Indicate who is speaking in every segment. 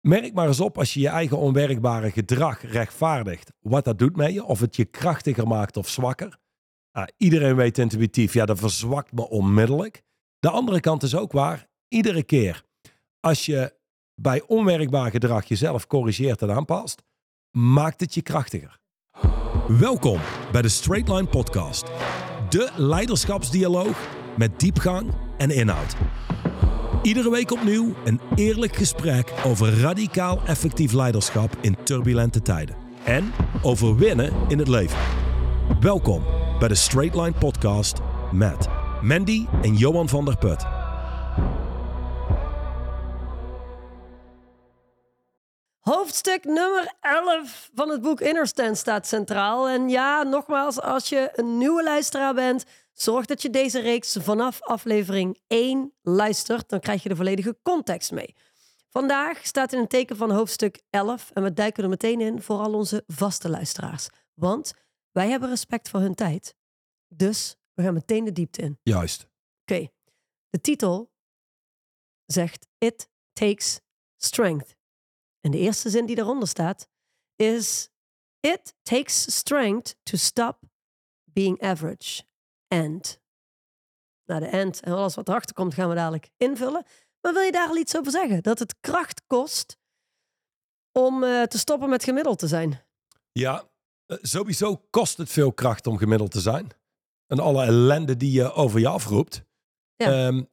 Speaker 1: Merk maar eens op als je je eigen onwerkbare gedrag rechtvaardigt. Wat dat doet met je. Of het je krachtiger maakt of zwakker. Ah, iedereen weet intuïtief, ja, dat verzwakt me onmiddellijk. De andere kant is ook waar. Iedere keer als je bij onwerkbaar gedrag jezelf corrigeert en aanpast, maakt het je krachtiger. Welkom bij de Straight Line Podcast. De leiderschapsdialoog met diepgang en inhoud. Iedere week opnieuw een eerlijk gesprek over radicaal effectief leiderschap in turbulente tijden. En over winnen in het leven. Welkom bij de Straight Line Podcast met Mandy en Johan van der Put.
Speaker 2: Hoofdstuk nummer 11 van het boek Innerstand staat centraal. En ja, nogmaals, als je een nieuwe luisteraar bent, zorg dat je deze reeks vanaf aflevering 1 luistert. Dan krijg je de volledige context mee. Vandaag staat in een teken van hoofdstuk 11 en we duiken er meteen in voor al onze vaste luisteraars. Want wij hebben respect voor hun tijd. Dus we gaan meteen de diepte in.
Speaker 1: Juist.
Speaker 2: Oké, de titel zegt It takes strength. En de eerste zin die daaronder staat is It takes strength to stop being average. And. Nou, de and en alles wat erachter komt gaan we dadelijk invullen. Maar wil je daar al iets over zeggen? Dat het kracht kost om uh, te stoppen met gemiddeld te zijn?
Speaker 1: Ja, uh, sowieso kost het veel kracht om gemiddeld te zijn. En alle ellende die je over je afroept.
Speaker 2: Ja.
Speaker 1: Um,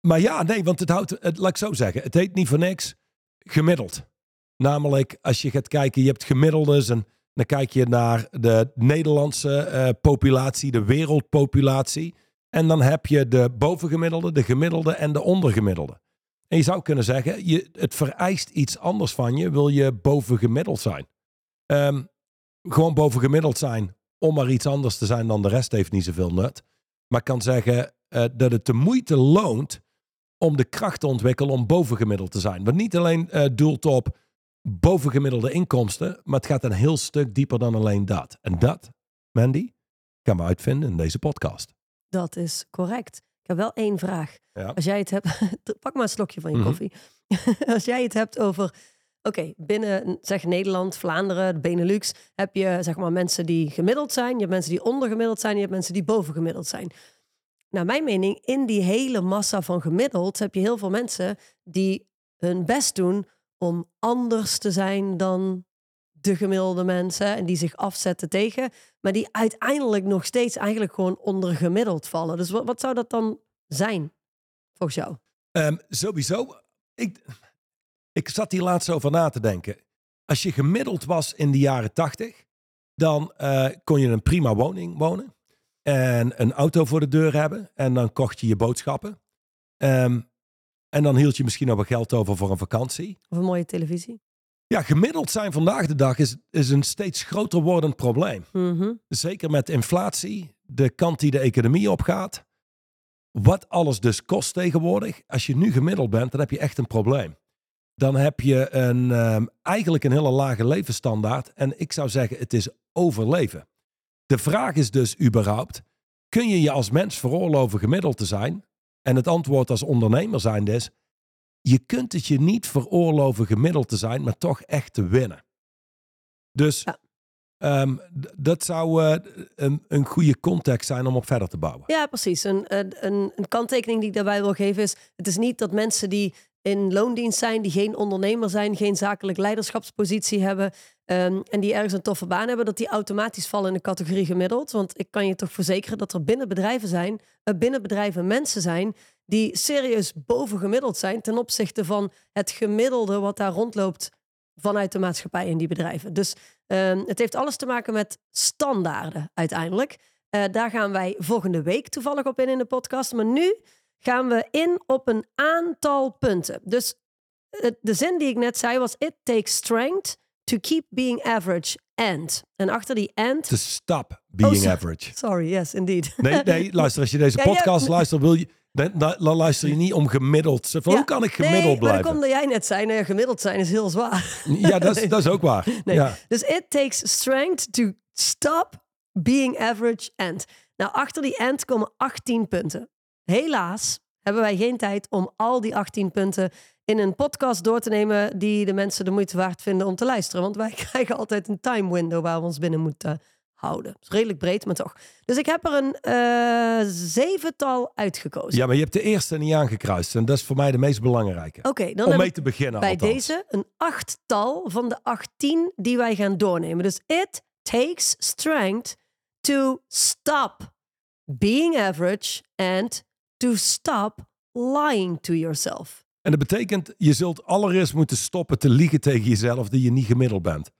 Speaker 1: maar ja, nee, want het houdt, het, laat ik zo zeggen, het heet niet voor niks gemiddeld. Namelijk, als je gaat kijken, je hebt gemiddeldes en dan kijk je naar de Nederlandse uh, populatie, de wereldpopulatie. En dan heb je de bovengemiddelde, de gemiddelde en de ondergemiddelde. En je zou kunnen zeggen, je, het vereist iets anders van je, wil je bovengemiddeld zijn. Um, gewoon bovengemiddeld zijn om maar iets anders te zijn dan de rest heeft niet zoveel nut. Maar kan zeggen uh, dat het de moeite loont om de kracht te ontwikkelen om bovengemiddeld te zijn. Want niet alleen uh, doelt op bovengemiddelde inkomsten, maar het gaat een heel stuk dieper dan alleen dat. En dat, Mandy, gaan we uitvinden in deze podcast.
Speaker 2: Dat is correct. Ik heb wel één vraag.
Speaker 1: Ja.
Speaker 2: Als jij het hebt, pak maar een slokje van je
Speaker 1: Mhm.
Speaker 2: koffie. Als jij het hebt over, oké, binnen zeg Nederland, Vlaanderen, de Benelux, heb je zeg maar mensen die gemiddeld zijn, je hebt mensen die ondergemiddeld zijn, je hebt mensen die bovengemiddeld zijn. Naar mijn mening, in die hele massa van gemiddeld heb je heel veel mensen die hun best doen om anders te zijn dan de gemiddelde mensen en die zich afzetten tegen, maar die uiteindelijk nog steeds eigenlijk gewoon ondergemiddeld vallen. Dus wat, wat zou dat dan zijn volgens jou?
Speaker 1: Um, sowieso, ik, ik zat hier laatst over na te denken. Als je gemiddeld was in de jaren tachtig, dan uh, kon je een prima woning wonen en een auto voor de deur hebben en dan kocht je je boodschappen. Um, en dan hield je misschien nog wat geld over voor een vakantie.
Speaker 2: Of een mooie televisie.
Speaker 1: Ja, gemiddeld zijn vandaag de dag is, is een steeds groter wordend probleem.
Speaker 2: Mm -hmm.
Speaker 1: Zeker met inflatie, de kant die de economie opgaat. Wat alles dus kost tegenwoordig. Als je nu gemiddeld bent, dan heb je echt een probleem. Dan heb je een, um, eigenlijk een hele lage levensstandaard. En ik zou zeggen, het is overleven. De vraag is dus überhaupt, kun je je als mens veroorloven gemiddeld te zijn? En het antwoord als ondernemer zijn is, je kunt het je niet veroorloven gemiddeld te zijn, maar toch echt te winnen. Dus
Speaker 2: ja.
Speaker 1: um, dat zou uh, een, een, goede context zijn om op verder te bouwen.
Speaker 2: Ja, precies. Een, een, een kanttekening die ik daarbij wil geven is, het is niet dat mensen die in loondienst zijn, die geen ondernemer zijn, geen zakelijk leiderschapspositie hebben um, en die ergens een toffe baan hebben, dat die automatisch vallen in de categorie gemiddeld. Want ik kan je toch verzekeren dat er binnen bedrijven zijn, uh, binnen bedrijven mensen zijn die serieus bovengemiddeld zijn ten opzichte van het gemiddelde wat daar rondloopt vanuit de maatschappij in die bedrijven. Dus um, het heeft alles te maken met standaarden uiteindelijk. Uh, daar gaan wij volgende week toevallig op in in de podcast. Maar nu gaan we in op een aantal punten. Dus de zin die ik net zei was: It takes strength to keep being average and. En achter die and.
Speaker 1: To stop being
Speaker 2: oh, so,
Speaker 1: average.
Speaker 2: Sorry, yes, indeed.
Speaker 1: Nee, nee, luister, als je deze podcast
Speaker 2: ja.
Speaker 1: luistert, wil je. Dan, dan luister je niet om gemiddeld. Zo Van,
Speaker 2: Ja,
Speaker 1: Hoe kan ik gemiddeld
Speaker 2: nee,
Speaker 1: blijven?
Speaker 2: komt dat jij net zei, nou ja, gemiddeld zijn is heel zwaar.
Speaker 1: Ja, dat is, dat is ook waar.
Speaker 2: Nee.
Speaker 1: Ja.
Speaker 2: Dus it takes strength to stop being average and. Nou, achter die and komen 18 punten. Helaas hebben wij geen tijd om al die 18 punten in een podcast door te nemen die de mensen de moeite waard vinden om te luisteren. Want wij krijgen altijd een time window waar we ons binnen moeten houden. is redelijk breed, maar toch. Dus ik heb er een eh, zevental uitgekozen.
Speaker 1: Ja, maar je hebt de eerste niet aangekruist. En dat is voor mij de meest belangrijke.
Speaker 2: Oké, dan
Speaker 1: Om mee te beginnen
Speaker 2: bij
Speaker 1: althans.
Speaker 2: deze een achttal van de 18 die wij gaan doornemen. Dus it takes strength to stop being average and to stop lying to yourself.
Speaker 1: En dat betekent, je zult allereerst moeten stoppen te liegen tegen jezelf dat je niet gemiddeld bent.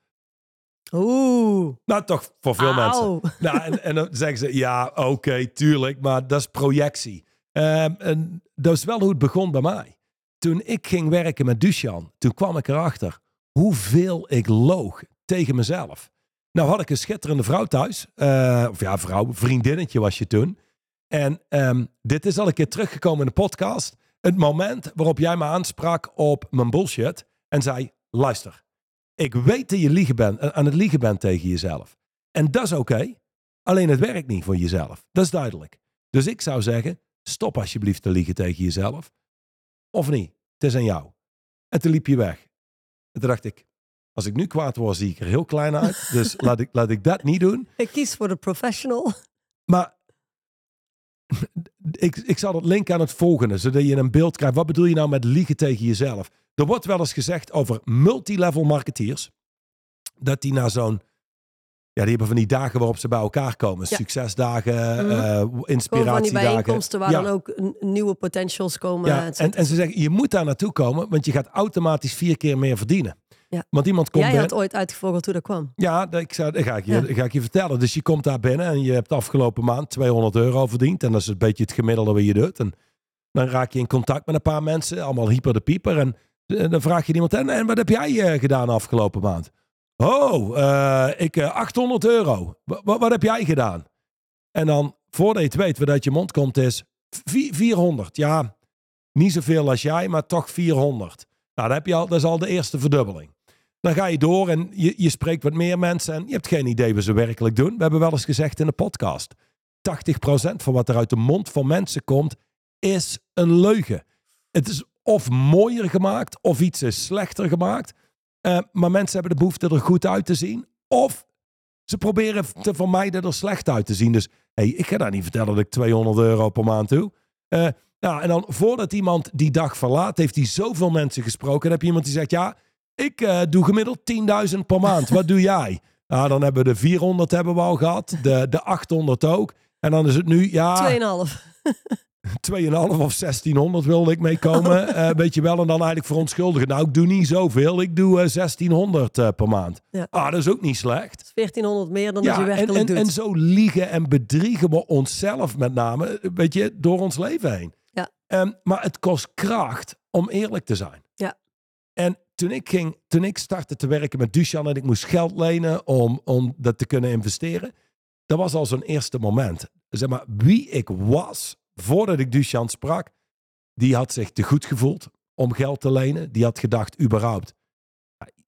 Speaker 2: Oeh.
Speaker 1: Nou, toch voor veel mensen. Nou, en, en dan zeggen ze, ja, oké, tuurlijk, maar dat is projectie. Ehm, en dat is wel hoe het begon bij mij. Toen ik ging werken met Dusjan, toen kwam ik erachter hoeveel ik loog tegen mezelf. Nou had ik een schitterende vrouw thuis. eh, of ja, vrouw, vriendinnetje was je toen. En ehm, dit is al een keer teruggekomen in de podcast. Het moment waarop jij me aansprak op mijn bullshit en zei, luister, ik weet dat je liegen bent, aan het liegen bent tegen jezelf. En dat is oké. Alleen het werkt niet voor jezelf. Dat is duidelijk. Dus ik zou zeggen, stop alsjeblieft te liegen tegen jezelf. Of niet. Het is aan jou. En toen liep je weg. En toen dacht ik, als ik nu kwaad word, zie ik er heel klein uit. Dus laat ik, laat ik dat niet doen.
Speaker 2: Ik kies voor de professional.
Speaker 1: Maar ik, ik zal het linken aan het volgende, zodat je een beeld krijgt. Wat bedoel je nou met liegen tegen jezelf? Er wordt wel eens gezegd over multilevel marketeers, dat die na zo'n, ja, die hebben van die dagen waarop ze bij elkaar komen.
Speaker 2: Ja.
Speaker 1: Succesdagen,
Speaker 2: Mhm.
Speaker 1: eh,
Speaker 2: Gewoon van die
Speaker 1: inspiratiedagen.
Speaker 2: bijeenkomsten waar
Speaker 1: Ja.
Speaker 2: dan ook nieuwe potentials komen.
Speaker 1: Ja, en ze zeggen, je moet daar naartoe komen, want je gaat automatisch vier keer meer verdienen.
Speaker 2: Ja.
Speaker 1: Want iemand komt
Speaker 2: Jij had ooit uitgevogeld hoe dat kwam.
Speaker 1: Ja, dat, ik zou, dat, ga ik je,
Speaker 2: Ja.
Speaker 1: dat ga ik je vertellen. Dus je komt daar binnen en je hebt afgelopen maand 200 euro verdiend. En dat is een beetje het gemiddelde wat je doet. En dan raak je in contact met een paar mensen, allemaal hyper de pieper. En, eh, dan vraag je iemand, en, en wat heb jij eh, gedaan afgelopen maand? Oh, eh, ik eh, 800 euro. Wa- wat heb jij gedaan? En dan, voordat je het weet, wat uit je mond komt, is vi- 400. Ja, niet zoveel als jij, maar toch 400. Nou, dan heb je al, dat is al de eerste verdubbeling. Dan ga je door en je, je spreekt wat meer mensen en je hebt geen idee wat ze werkelijk doen. We hebben wel eens gezegd in de podcast: 80% van wat er uit de mond van mensen komt, is een leugen. Het is of mooier gemaakt of iets is slechter gemaakt. Eh, maar mensen hebben de behoefte er goed uit te zien. Of ze proberen te vermijden er slecht uit te zien. Dus hey, ik ga daar niet vertellen dat ik 200 euro per maand doe. Nou, en dan voordat iemand die dag verlaat, heeft hij zoveel mensen gesproken. En dan heb je iemand die zegt: Ja, ik eh, doe gemiddeld 10.000 per maand. Wat doe jij? Nou, dan hebben we de 400 hebben we al gehad. De, de 800 ook. En dan is het nu, ja,
Speaker 2: 2,5.
Speaker 1: 2,5 of 1600 wilde ik meekomen. Eh, weet je wel, en dan eigenlijk verontschuldigen. Nou, ik doe niet zoveel. Ik doe eh, 1600 eh, per maand.
Speaker 2: Ja.
Speaker 1: Ah, dat is ook niet slecht.
Speaker 2: 1400 meer dan dat je
Speaker 1: Ja, en,
Speaker 2: werkelijk
Speaker 1: en,
Speaker 2: doet.
Speaker 1: en zo liegen en bedriegen we onszelf met name, eh, weet je, door ons leven heen.
Speaker 2: Ja.
Speaker 1: Ehm, maar het kost kracht om eerlijk te zijn.
Speaker 2: Ja.
Speaker 1: En toen ik, ging, toen ik startte te werken met Dusjan en ik moest geld lenen om, om dat te kunnen investeren, dat was al zo'n eerste moment. Zeg maar, wie ik was voordat ik Dusjan sprak, die had zich te goed gevoeld om geld te lenen. Die had gedacht, überhaupt,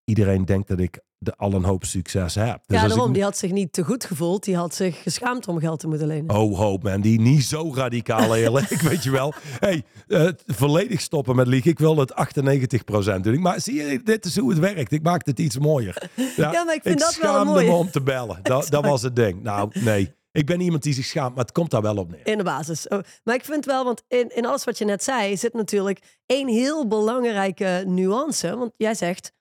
Speaker 1: iedereen denkt dat ik de, al een hoop succes heb. Dus
Speaker 2: ja,
Speaker 1: ik
Speaker 2: daarom. Die had zich niet te goed gevoeld. Die had zich geschaamd om geld te moeten lenen.
Speaker 1: Oh, hoop man, die niet zo radicaal eerlijk, weet je wel. hey, eh, volledig stoppen met liegen. Ik wil het 98% doen. Maar zie je, dit is hoe het werkt. Ik maak het iets mooier.
Speaker 2: Ja, maar ik vind dat wel mooie.
Speaker 1: me om te bellen. Dat, dat was het ding. Nou, nee. Ik ben iemand die zich schaamt, maar het komt daar wel op neer.
Speaker 2: In de basis. Oh, Maar ik vind wel, want in, in alles wat je net zei, zit natuurlijk één heel belangrijke nuance. Want jij zegt,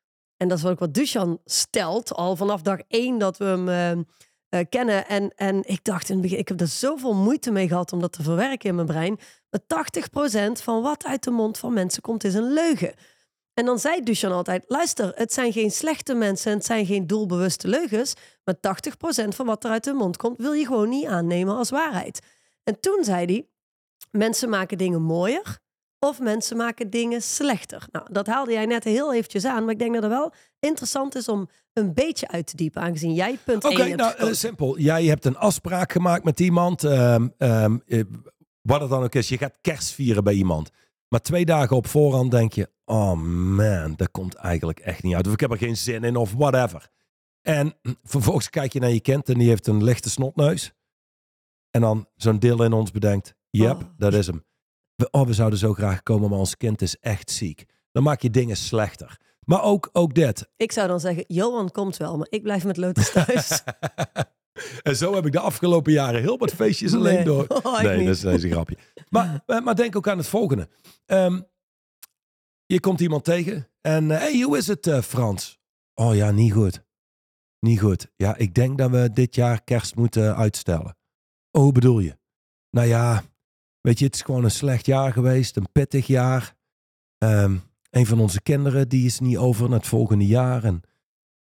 Speaker 2: en dat is ook wat Dushan stelt, al vanaf dag één dat we hem eh, eh, kennen. En, en ik dacht in het begin, ik heb er zoveel moeite mee gehad om dat te verwerken in mijn brein. Maar 80% van wat uit de mond van mensen komt is een leugen. En dan zei Dushan altijd, luister, het zijn geen slechte mensen en het zijn geen doelbewuste leugens. Maar 80% van wat er uit de mond komt, wil je gewoon niet aannemen als waarheid. En toen zei hij, mensen maken dingen mooier of mensen maken dingen slechter. Nou, dat haalde jij net heel eventjes aan, maar ik denk dat het wel interessant is om een beetje uit te diepen, aangezien jij punt
Speaker 1: Oké,
Speaker 2: 1 hebt
Speaker 1: nou, eh, simpel. Jij hebt een afspraak gemaakt met iemand. ehm, ehm, eh, wat het dan ook is, je gaat kerst vieren bij iemand. Maar twee dagen op voorhand denk je, oh man, dat komt eigenlijk echt niet uit. Of ik heb er geen zin in, of whatever. En vervolgens kijk je naar je kind en die heeft een lichte snotneus. En dan zo'n deel in ons bedenkt, yep,
Speaker 2: Oh.
Speaker 1: dat is hem. We, oh, we zouden zo graag komen, maar ons kind is echt ziek. dan maak je dingen slechter. Maar ook, ook dit.
Speaker 2: Ik zou dan zeggen, Johan komt wel, maar ik blijf met Lotus thuis.
Speaker 1: en zo heb ik de afgelopen jaren heel wat feestjes alleen
Speaker 2: Nee.
Speaker 1: door.
Speaker 2: Oh,
Speaker 1: nee, dat is, dat is een grapje. Maar, maar- maar denk ook aan het volgende. Ehm, je komt iemand tegen en... eh, hey, hoe is het eh, Frans? Oh ja, niet goed. Niet goed. Ja, ik denk dat we dit jaar kerst moeten uitstellen. Oh, hoe bedoel je? Nou ja, weet je, het is gewoon een slecht jaar geweest. Een pittig jaar. Ehm, een van onze kinderen, die is niet over naar het volgende jaar. En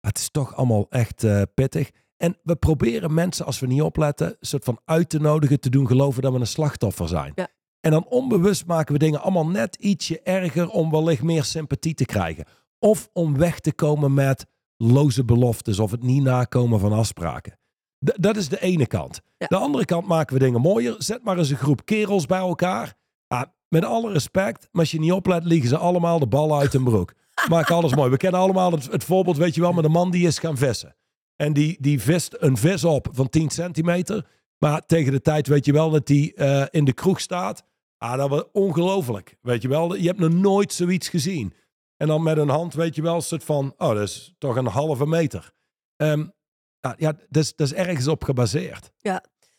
Speaker 1: het is toch allemaal echt eh, pittig. En we proberen mensen, als we niet opletten, een soort van uit te nodigen, te doen geloven dat we een slachtoffer zijn.
Speaker 2: Ja.
Speaker 1: En dan onbewust maken we dingen allemaal net ietsje erger om wellicht meer sympathie te krijgen. Of om weg te komen met loze beloftes of het niet nakomen van afspraken. D- dat is de ene kant.
Speaker 2: Ja.
Speaker 1: De andere kant maken we dingen mooier. Zet maar eens een groep kerels bij elkaar. Ah, met alle respect, maar als je niet oplet, liggen ze allemaal de ballen uit hun broek. Maak alles mooi. We kennen allemaal het, het voorbeeld, weet je wel, met een man die is gaan vissen. En die, die vist een vis op van 10 centimeter. Maar tegen de tijd weet je wel dat die eh, in de kroeg staat. Ah, dat was ongelooflijk. Weet je wel, je hebt nog nooit zoiets gezien. En dan met een hand weet je wel, een soort van, oh, dat is toch een halve meter. Ehm, ah, ja, dat is, dat is ergens op gebaseerd.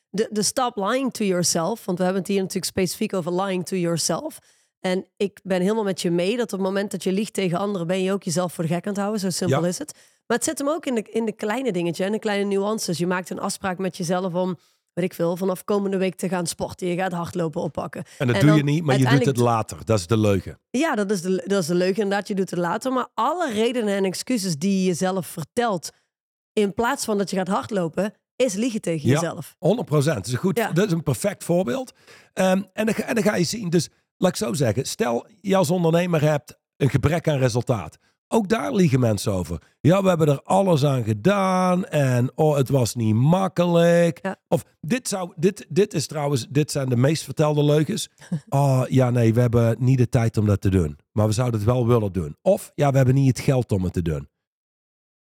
Speaker 2: de, de stop lying to yourself. Want we hebben het hier natuurlijk specifiek over lying to yourself. En ik ben helemaal met je mee dat op het moment dat je liegt tegen anderen, ben je ook jezelf voor de gek aan het houden. Zo simpel
Speaker 1: Ja.
Speaker 2: is het. Maar het zit hem ook in de, in de kleine dingetjes en de kleine nuances. Je maakt een afspraak met jezelf om, weet ik veel, vanaf komende week te gaan sporten. Je gaat hardlopen oppakken.
Speaker 1: En dat
Speaker 2: En
Speaker 1: doe je niet, maar je doet het later. Dat is de leugen.
Speaker 2: Ja, dat is, de, dat is de leugen inderdaad. Je doet het later. Maar alle redenen en excuses die je jezelf vertelt, in plaats van dat je gaat hardlopen, is liegen tegen
Speaker 1: Ja.
Speaker 2: jezelf.
Speaker 1: 100 procent. Een goed.
Speaker 2: Ja.
Speaker 1: Dat is een perfect voorbeeld. Ehm, en, dan, ga- en dan ga je zien. Dus laat ik zo zeggen. Stel je als ondernemer hebt een gebrek aan resultaat. Ook daar liegen mensen over. Ja, we hebben er alles aan gedaan en oh, het was niet makkelijk.
Speaker 2: Ja.
Speaker 1: Of dit zou, dit, dit is trouwens, dit zijn de meest vertelde leugens. Oh ja, nee, we hebben niet de tijd om dat te doen. Maar we zouden het wel willen doen. Of ja, we hebben niet het geld om het te doen.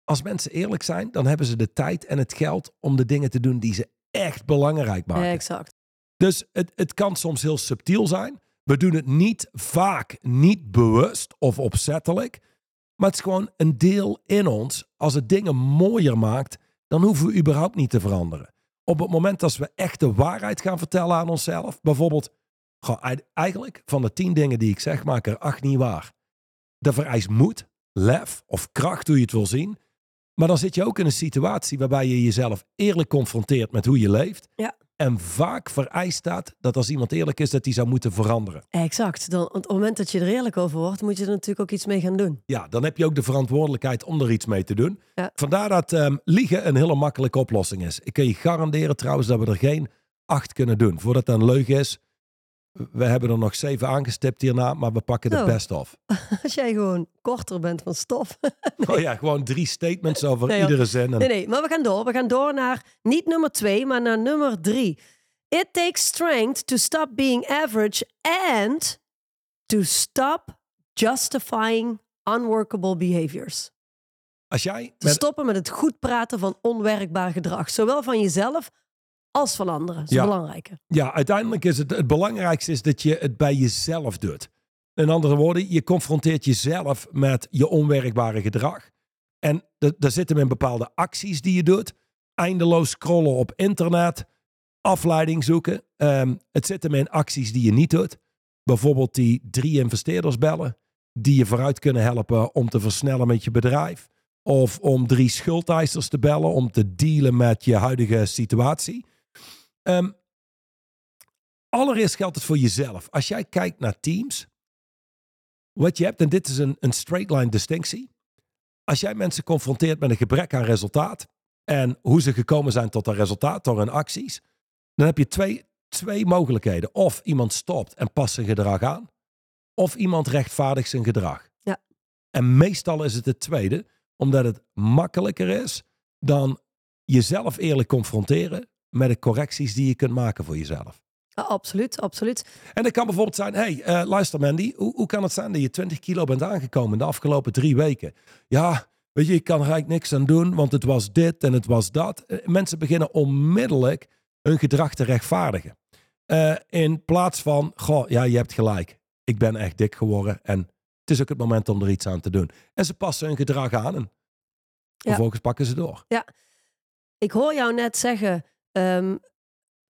Speaker 1: Als mensen eerlijk zijn, dan hebben ze de tijd en het geld om de dingen te doen die ze echt belangrijk maken.
Speaker 2: exact.
Speaker 1: Dus het, het kan soms heel subtiel zijn. We doen het niet vaak, niet bewust of opzettelijk. Maar het is gewoon een deel in ons. Als het dingen mooier maakt, dan hoeven we überhaupt niet te veranderen. Op het moment dat we echt de waarheid gaan vertellen aan onszelf, bijvoorbeeld, goh, ei- eigenlijk van de tien dingen die ik zeg, maak er acht niet waar. Dat vereist moed, lef of kracht, hoe je het wil zien. Maar dan zit je ook in een situatie waarbij je jezelf eerlijk confronteert met hoe je leeft.
Speaker 2: Ja.
Speaker 1: En vaak vereist dat dat als iemand eerlijk is, dat hij zou moeten veranderen.
Speaker 2: Exact. Dan, op het moment dat je er eerlijk over wordt, moet je er natuurlijk ook iets mee gaan doen.
Speaker 1: Ja, dan heb je ook de verantwoordelijkheid om er iets mee te doen.
Speaker 2: Ja.
Speaker 1: Vandaar dat ehm, liegen een hele makkelijke oplossing is. Ik kan je garanderen trouwens dat we er geen acht kunnen doen. Voordat dat een leugen is, we hebben er nog zeven aangestipt hierna, maar we pakken de
Speaker 2: Zo.
Speaker 1: best of.
Speaker 2: Als jij gewoon korter bent van stof.
Speaker 1: Oh ja, gewoon drie statements over
Speaker 2: Nee,
Speaker 1: iedere zin. En,
Speaker 2: Nee, nee, maar we gaan door. We gaan door naar niet nummer twee, maar naar nummer drie. It takes strength to stop being average and to stop justifying unworkable behaviors.
Speaker 1: Als jij
Speaker 2: Te stoppen met het goed praten van onwerkbaar gedrag. Zowel van jezelf als van anderen. Dat is
Speaker 1: Ja.
Speaker 2: een belangrijke.
Speaker 1: Ja, uiteindelijk is het het belangrijkste is dat je het bij jezelf doet. In andere woorden, je confronteert jezelf met je onwerkbare gedrag. En da- daar zitten in bepaalde acties die je doet. Eindeloos scrollen op internet, afleiding zoeken. Ehm, het zit hem in acties die je niet doet. Bijvoorbeeld die drie investeerders bellen, die je vooruit kunnen helpen om te versnellen met je bedrijf. Of om drie schuldeisers te bellen om te dealen met je huidige situatie. Ehm, allereerst geldt het voor jezelf. Als jij kijkt naar teams, wat je hebt, en dit is een, een straight line distinctie. Als jij mensen confronteert met een gebrek aan resultaat en hoe ze gekomen zijn tot dat resultaat door hun acties, dan heb je twee, twee mogelijkheden. Of iemand stopt en past zijn gedrag aan, of iemand rechtvaardigt zijn gedrag.
Speaker 2: Ja.
Speaker 1: En meestal is het het tweede, omdat het makkelijker is dan jezelf eerlijk confronteren met de correcties die je kunt maken voor jezelf.
Speaker 2: Ah, absoluut, absoluut.
Speaker 1: En dat kan bijvoorbeeld zijn, hey, eh, luister Mandy, hoe, hoe kan het zijn dat je 20 kilo bent aangekomen de afgelopen drie weken? Ja, weet je, ik kan er eigenlijk niks aan doen, want het was dit en het was dat. Eh, Mensen beginnen onmiddellijk hun gedrag te rechtvaardigen. Eh, in plaats van, goh, ja, je hebt gelijk. Ik ben echt dik geworden en het Het is ook het moment om er iets aan te doen. En ze passen hun gedrag aan en vervolgens pakken ze door.
Speaker 2: Ik hoor jou net zeggen, ehm,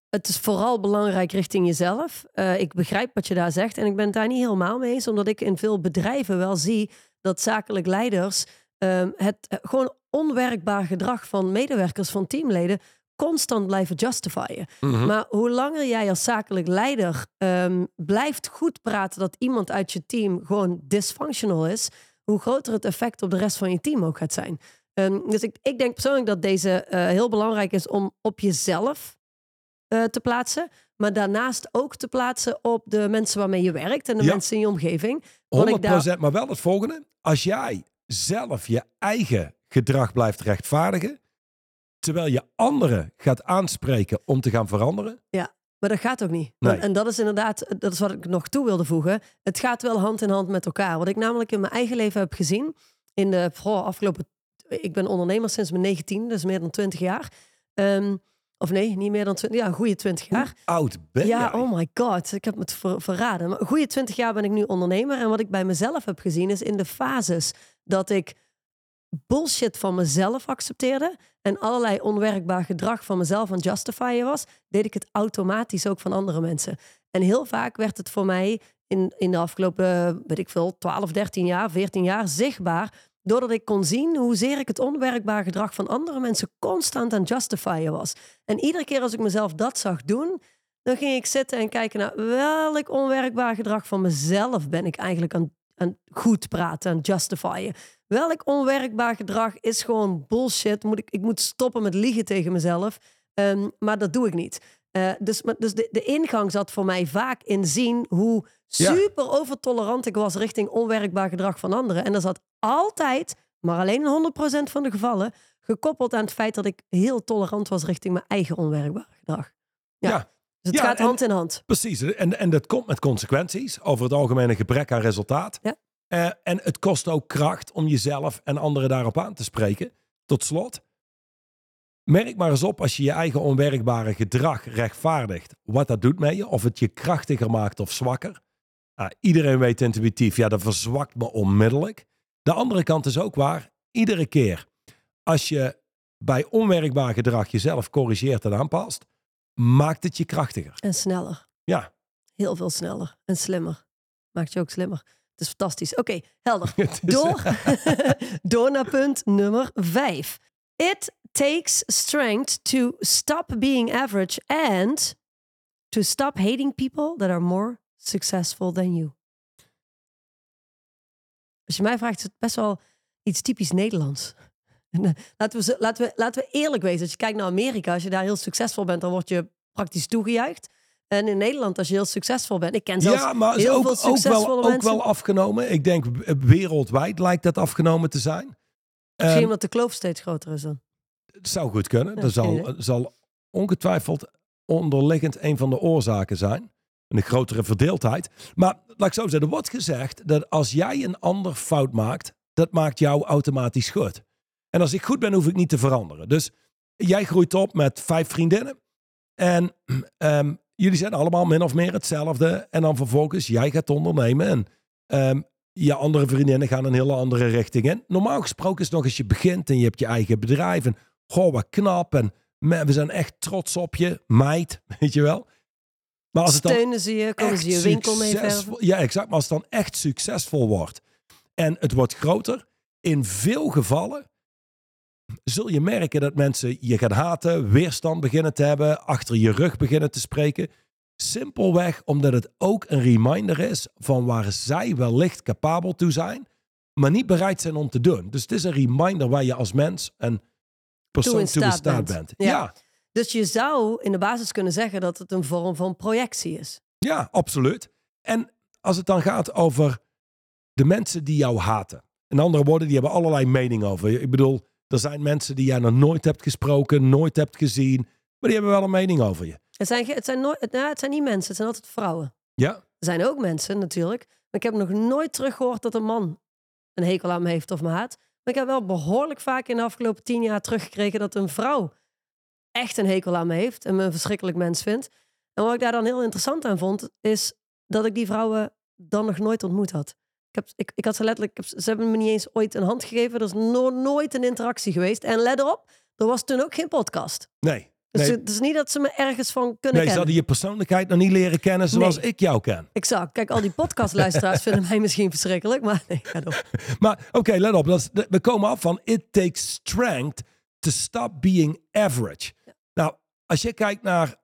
Speaker 2: het is vooral belangrijk richting jezelf. Eh, ik begrijp wat je daar zegt en ik ben het daar niet helemaal mee eens, omdat ik in veel bedrijven wel zie dat zakelijk leiders ehm, het eh, gewoon onwerkbaar gedrag van medewerkers, van teamleden, constant blijven justifyen.
Speaker 1: Mhm.
Speaker 2: Maar hoe langer jij als zakelijk leider ehm, blijft goed praten dat iemand uit je team gewoon dysfunctional is, hoe groter het effect op de rest van je team ook gaat zijn. Ehm, dus ik, ik denk persoonlijk dat deze eh, heel belangrijk is om op jezelf eh, te plaatsen. Maar daarnaast ook te plaatsen op de mensen waarmee je werkt en de
Speaker 1: Ja.
Speaker 2: mensen in je omgeving.
Speaker 1: 100%,
Speaker 2: ik daar-
Speaker 1: maar wel het volgende. Als jij zelf je eigen gedrag blijft rechtvaardigen, terwijl je anderen gaat aanspreken om te gaan veranderen.
Speaker 2: Maar dat gaat ook niet.
Speaker 1: Nee.
Speaker 2: En dat is inderdaad, dat is wat ik nog toe wilde voegen. Het gaat wel hand in hand met elkaar. Wat ik namelijk in mijn eigen leven heb gezien, in de vooral afgelopen. Ik ben ondernemer sinds mijn 19, dus meer dan 20 jaar. Ehm, of nee, niet meer dan 20, ja, een goede 20 jaar.
Speaker 1: Hoe oud ben
Speaker 2: Ja,
Speaker 1: jij?
Speaker 2: oh my god, ik heb het ver- verraden. Maar een goede 20 jaar ben ik nu ondernemer. En wat ik bij mezelf heb gezien is in de fases dat ik bullshit van mezelf accepteerde en allerlei onwerkbaar gedrag van mezelf aan justifyen was, deed ik het automatisch ook van andere mensen. En heel vaak werd het voor mij in, in de afgelopen, weet ik veel, 12, 13 jaar, 14 jaar zichtbaar. Doordat ik kon zien hoezeer ik het onwerkbaar gedrag van andere mensen constant aan het justifyen was. En iedere keer als ik mezelf dat zag doen, dan ging ik zitten en kijken naar welk onwerkbaar gedrag van mezelf ben ik eigenlijk aan, aan goed praten, aan justifyen. Welk onwerkbaar gedrag is gewoon bullshit. Moet ik, ik moet stoppen met liegen tegen mezelf. Ehm, maar dat doe ik niet. Eh, dus dus de, de ingang zat voor mij vaak in zien hoe
Speaker 1: Ja.
Speaker 2: super overtolerant ik was richting onwerkbaar gedrag van anderen. En dat zat altijd, maar alleen in 100% van de gevallen, gekoppeld aan het feit dat ik heel tolerant was richting mijn eigen onwerkbaar gedrag. Ja.
Speaker 1: Ja.
Speaker 2: Dus het
Speaker 1: Ja,
Speaker 2: gaat
Speaker 1: en-
Speaker 2: hand in hand.
Speaker 1: Precies, en, en dat komt met consequenties. Over het algemeen een gebrek aan resultaat.
Speaker 2: Ja.
Speaker 1: Eh, en het kost ook kracht om jezelf en anderen daarop aan te spreken. Tot slot, merk maar eens op als je je eigen onwerkbare gedrag rechtvaardigt. Wat dat doet met je, of het je krachtiger maakt of zwakker. Ah, iedereen weet intuïtief, ja, dat verzwakt me onmiddellijk. De andere kant is ook waar. Iedere keer als je bij onwerkbaar gedrag jezelf corrigeert en aanpast, maakt het je krachtiger.
Speaker 2: En sneller.
Speaker 1: Ja,
Speaker 2: Heel veel sneller. En slimmer. Maakt je ook slimmer. Het is fantastisch. Oké, helder. Door, door naar punt nummer vijf. It takes strength to stop being average and to stop hating people that are more successful than you. Als je mij vraagt, is het best wel iets typisch Nederlands. En, laten, we, laten, we, laten we eerlijk wezen. Als je kijkt naar Amerika, als je daar heel succesvol bent, dan word je praktisch toegejuicht. En in Nederland, als je heel succesvol bent, ik ken zelfs
Speaker 1: ja, maar is
Speaker 2: heel
Speaker 1: ook,
Speaker 2: veel
Speaker 1: ook, wel,
Speaker 2: succesvolle
Speaker 1: ook wel afgenomen. Ik denk wereldwijd lijkt dat afgenomen te zijn.
Speaker 2: Misschien omdat de kloof steeds groter is dan.
Speaker 1: Het zou goed kunnen. Dat zal, zal ongetwijfeld onderliggend een van de oorzaken zijn. Een grotere verdeeldheid. Maar laat ik zo zeggen, er wordt gezegd dat als jij een ander fout maakt, dat maakt jou automatisch goed. En als ik goed ben, hoef ik niet te veranderen. Dus jij groeit op met vijf vriendinnen. En ehm, jullie zijn allemaal min of meer hetzelfde. En dan vervolgens, jij gaat ondernemen. En ehm, je andere vriendinnen gaan een hele andere richting in. Normaal gesproken is het nog als je begint en je hebt je eigen bedrijf. En goh, wat knap. En we zijn echt trots op je, meid. Weet je wel. Maar als het dan
Speaker 2: Steunen ze je, komen ze je winkel mee verven.
Speaker 1: Ja, exact. Maar als het dan echt succesvol wordt en het wordt groter, in veel gevallen zul je merken dat mensen je gaan haten, weerstand beginnen te hebben, achter je rug beginnen te spreken. Simpelweg omdat het ook een reminder is van waar zij wellicht capabel toe zijn, maar niet bereid zijn om te doen. Dus het is een reminder waar je als mens en persoon
Speaker 2: in
Speaker 1: toe in
Speaker 2: staat bent.
Speaker 1: bent.
Speaker 2: Ja.
Speaker 1: ja.
Speaker 2: Dus je zou in de basis kunnen zeggen dat het een vorm van projectie is.
Speaker 1: Ja, absoluut. En als het dan gaat over de mensen die jou haten. In andere woorden, die hebben allerlei mening over je. Ik bedoel, er zijn mensen die jij nog nooit hebt gesproken, nooit hebt gezien. Maar die hebben wel een mening over je.
Speaker 2: Het zijn, het zijn, nooit, nou, het zijn niet mensen, het zijn altijd vrouwen.
Speaker 1: Ja?
Speaker 2: Er zijn ook mensen natuurlijk. Maar ik heb nog nooit teruggehoord dat een man een hekel aan me heeft of me haat. Maar ik heb wel behoorlijk vaak in de afgelopen tien jaar teruggekregen dat een vrouw echt een hekel aan me heeft en me een verschrikkelijk mens vindt. En wat ik daar dan heel interessant aan vond, is dat ik die vrouwen dan nog nooit ontmoet had. Ik, heb, ik, ik had ze letterlijk, ze hebben me niet eens ooit een hand gegeven. Er is no- nooit een interactie geweest. En let erop, er was toen ook geen podcast.
Speaker 1: Nee.
Speaker 2: Dus
Speaker 1: Nee,
Speaker 2: het is niet dat ze me ergens van kunnen
Speaker 1: nee ze
Speaker 2: kennen.
Speaker 1: hadden je persoonlijkheid nog niet leren kennen zoals
Speaker 2: Nee.
Speaker 1: ik jou ken.
Speaker 2: Exact. Kijk, al die podcastluisteraars vinden mij misschien verschrikkelijk. Maar nee, ga door.
Speaker 1: Maar oké, let op. Dat is, we komen af van it takes strength to stop being average. Nou, als je kijkt naar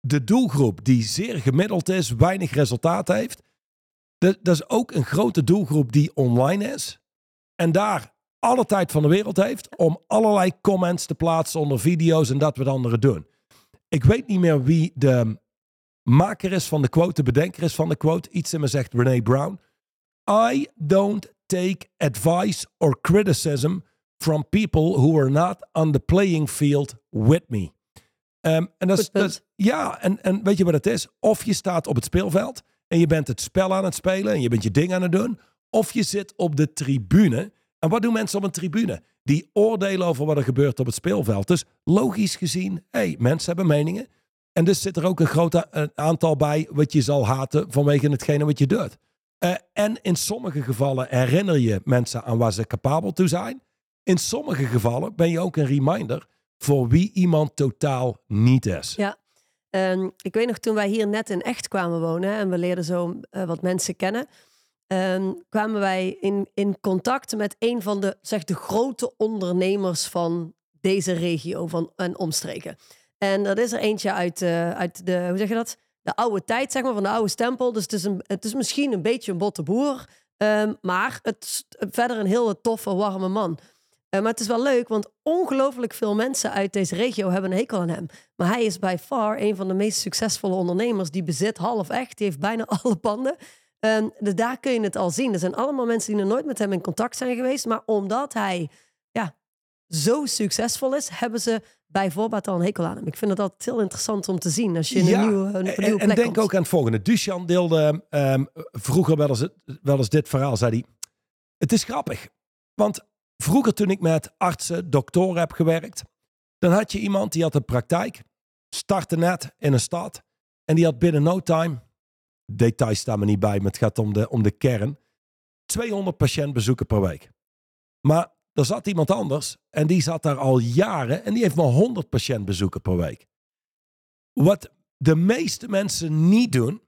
Speaker 1: de doelgroep die zeer gemiddeld is, weinig resultaat heeft. Dat, dat is ook een grote doelgroep die online is. En daar alle tijd van de wereld heeft om allerlei comments te plaatsen onder video's en dat wat anderen doen. Ik weet niet meer wie de maker is van de quote, de bedenker is van de quote. Iets in me zegt Renee Brown. I don't take advice or criticism from people who are not on the playing field with me. Ehm, en dat is, dat is- ja, en, en weet je wat het is? Of je staat op het speelveld en je bent het spel aan het spelen en je bent je ding aan het doen. Of je zit op de tribune. En wat doen mensen op een tribune? Die oordelen over wat er gebeurt op het speelveld. Dus logisch gezien, hey, mensen hebben meningen. En dus zit er ook een groot aantal bij wat je zal haten vanwege hetgene wat je doet. Eh, en in sommige gevallen herinner je mensen aan waar ze capabel toe zijn. In sommige gevallen ben je ook een reminder voor wie iemand totaal niet is.
Speaker 2: Ja. Ehm, ik weet nog toen wij hier net in echt kwamen wonen en we leerden zo eh, wat mensen kennen, ehm, kwamen wij in, in contact met een van de, zeg, de grote ondernemers van deze regio van, en omstreken. En dat is er eentje uit, eh, uit de, hoe zeg je dat? De oude tijd, zeg maar, van de oude stempel. Dus het is, een, het is misschien een beetje een botte boer, ehm, maar het verder een heel toffe, warme man. Eh, maar het is wel leuk, want ongelooflijk veel mensen uit deze regio hebben een hekel aan hem. Maar hij is by far een van de meest succesvolle ondernemers. Die bezit half echt, die heeft bijna alle panden. Ehm, dus daar kun je het al zien. Er zijn allemaal mensen die nog nooit met hem in contact zijn geweest. Maar omdat hij ja, zo succesvol is, hebben ze bijvoorbeeld al een hekel aan hem. Ik vind het altijd heel interessant om te zien als je in een nieuwe, een,
Speaker 1: en,
Speaker 2: nieuwe
Speaker 1: en
Speaker 2: plek
Speaker 1: denk
Speaker 2: komt.
Speaker 1: ook aan het volgende. Duchan deelde ehm, vroeger wel eens, wel eens dit verhaal. Zei hij, het is grappig. Want vroeger toen ik met artsen, doktoren heb gewerkt. Dan had je iemand die had een praktijk. Startte net in een stad. En die had binnen no time, details staan me niet bij, maar het gaat om de, om de kern. 200 patiëntbezoeken per week. Maar er zat iemand anders en die zat daar al jaren en die heeft maar 100 patiëntbezoeken per week. Wat de meeste mensen niet doen,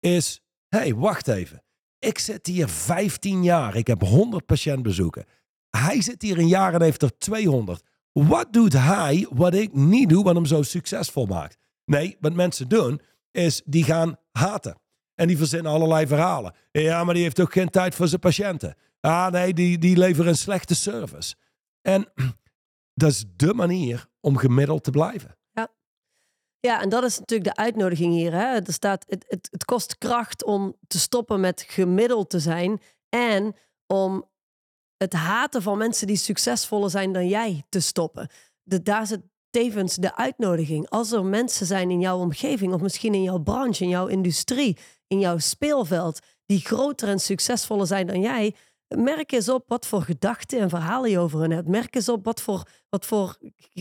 Speaker 1: is: hé, hey, wacht even. Ik zit hier 15 jaar, ik heb 100 patiëntbezoeken. Hij zit hier een jaar en heeft er 200. Wat doet hij wat ik niet doe, wat hem zo succesvol maakt? Nee, wat mensen doen, is die gaan haten. En die verzinnen allerlei verhalen. Ja, maar die heeft ook geen tijd voor zijn patiënten. Ah, nee, die, die leveren een slechte service. En dat is de manier om gemiddeld te blijven.
Speaker 2: Ja, en dat is natuurlijk de uitnodiging hier. Hè? Er staat, het, het, het kost kracht om te stoppen met gemiddeld te zijn. En om het haten van mensen die succesvoller zijn dan jij te stoppen. De, daar zit tevens de uitnodiging. Als er mensen zijn in jouw omgeving, of misschien in jouw branche, in jouw industrie, in jouw speelveld, die groter en succesvoller zijn dan jij, merk eens op wat voor gedachten en verhalen je over hen hebt. Merk eens op wat voor, wat voor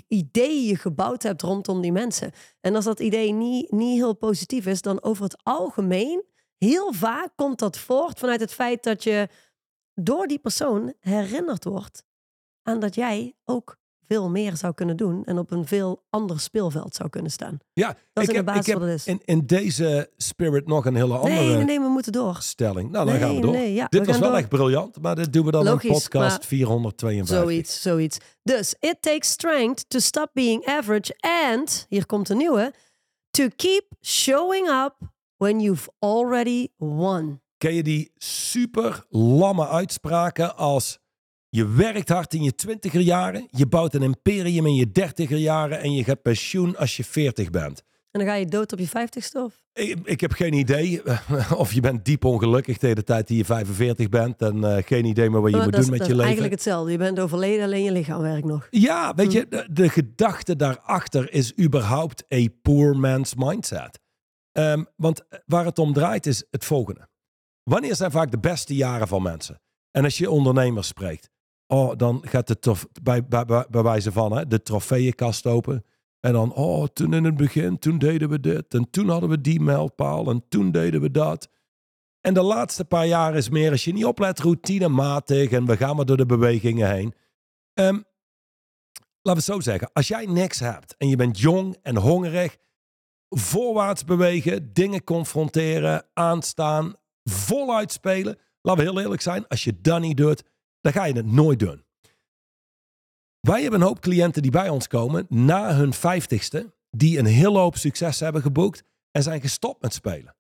Speaker 2: ideeën je gebouwd hebt rondom die mensen. En als dat idee niet, niet heel positief is, dan over het algemeen, heel vaak komt dat voort vanuit het feit dat je door die persoon herinnerd wordt aan dat jij ook veel meer zou kunnen doen en op een veel ander speelveld zou kunnen staan.
Speaker 1: Ja,
Speaker 2: Dat is
Speaker 1: ik
Speaker 2: in
Speaker 1: heb,
Speaker 2: de basis
Speaker 1: ik heb
Speaker 2: wat het is.
Speaker 1: in, in deze spirit nog een hele andere
Speaker 2: Nee, nee, nee, we moeten door.
Speaker 1: stelling. Nou, dan
Speaker 2: Nee,
Speaker 1: gaan we door.
Speaker 2: nee, ja,
Speaker 1: Dit
Speaker 2: we
Speaker 1: was wel
Speaker 2: door.
Speaker 1: echt briljant, maar dit doen we dan
Speaker 2: Logisch,
Speaker 1: in podcast
Speaker 2: maar-
Speaker 1: 452.
Speaker 2: Zoiets, zoiets. Dus, it takes strength to stop being average and, hier komt een nieuwe, to keep showing up when you've already won.
Speaker 1: Ken je die super lamme uitspraken als je werkt hard in je twintiger jaren, je bouwt een imperium in je dertiger jaren en je gaat pensioen als je 40 bent?
Speaker 2: En dan ga je dood op je vijftigste of?
Speaker 1: Ik, ik heb geen idee of je bent diep ongelukkig tegen de tijd die je 45 bent en eh, geen idee meer wat je
Speaker 2: Maar
Speaker 1: moet doen
Speaker 2: is,
Speaker 1: met
Speaker 2: dat
Speaker 1: je
Speaker 2: is
Speaker 1: leven.
Speaker 2: eigenlijk hetzelfde. Je bent overleden, alleen je lichaam werkt nog.
Speaker 1: Ja, weet
Speaker 2: Hm.
Speaker 1: je, de, de gedachte daarachter is überhaupt a poor man's mindset. Ehm, want waar het om draait is het volgende. Wanneer zijn vaak de beste jaren van mensen? En als je ondernemers spreekt, oh, dan gaat de trof, bij, bij, bij, bij wijze van hè, de trofeeënkast open. En dan, oh, toen in het begin, toen deden we dit. En toen hadden we die mijlpaal. En toen deden we dat. En de laatste paar jaar is meer, als je niet oplet, routinematig en we gaan maar door de bewegingen heen. Ehm, laten we zo zeggen. Als jij niks hebt en je bent jong en hongerig, voorwaarts bewegen, dingen confronteren, aanstaan, voluit spelen. Laten we heel eerlijk zijn, als je dat niet doet, dan ga je het nooit doen. Wij hebben een hoop cliënten die bij ons komen na hun vijftigste, die een hele hoop succes hebben geboekt en zijn gestopt met spelen.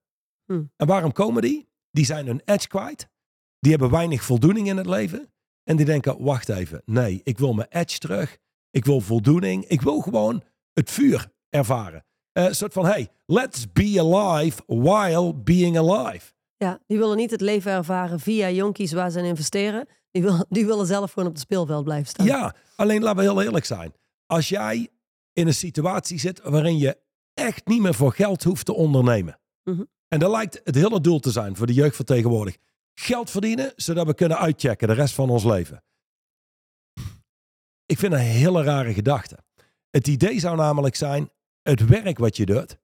Speaker 2: Hm.
Speaker 1: En waarom komen die? Die zijn hun edge kwijt. Die hebben weinig voldoening in het leven. En die denken, wacht even, nee, ik wil mijn edge terug. Ik wil voldoening. Ik wil gewoon het vuur ervaren. Eh, Een soort van, hey, let's be alive while being alive.
Speaker 2: Ja, die willen niet het leven ervaren via jonkies waar ze in investeren. Die, wil, die willen zelf gewoon op het speelveld blijven staan.
Speaker 1: Ja, alleen laten we heel eerlijk zijn. Als jij in een situatie zit waarin je echt niet meer voor geld hoeft te ondernemen.
Speaker 2: Mhm.
Speaker 1: En dat lijkt het hele doel te zijn voor de jeugd van tegenwoordig. Geld verdienen, zodat we kunnen uitchecken de rest van ons leven. Ik vind een hele rare gedachte. Het idee zou namelijk zijn, het werk wat je doet,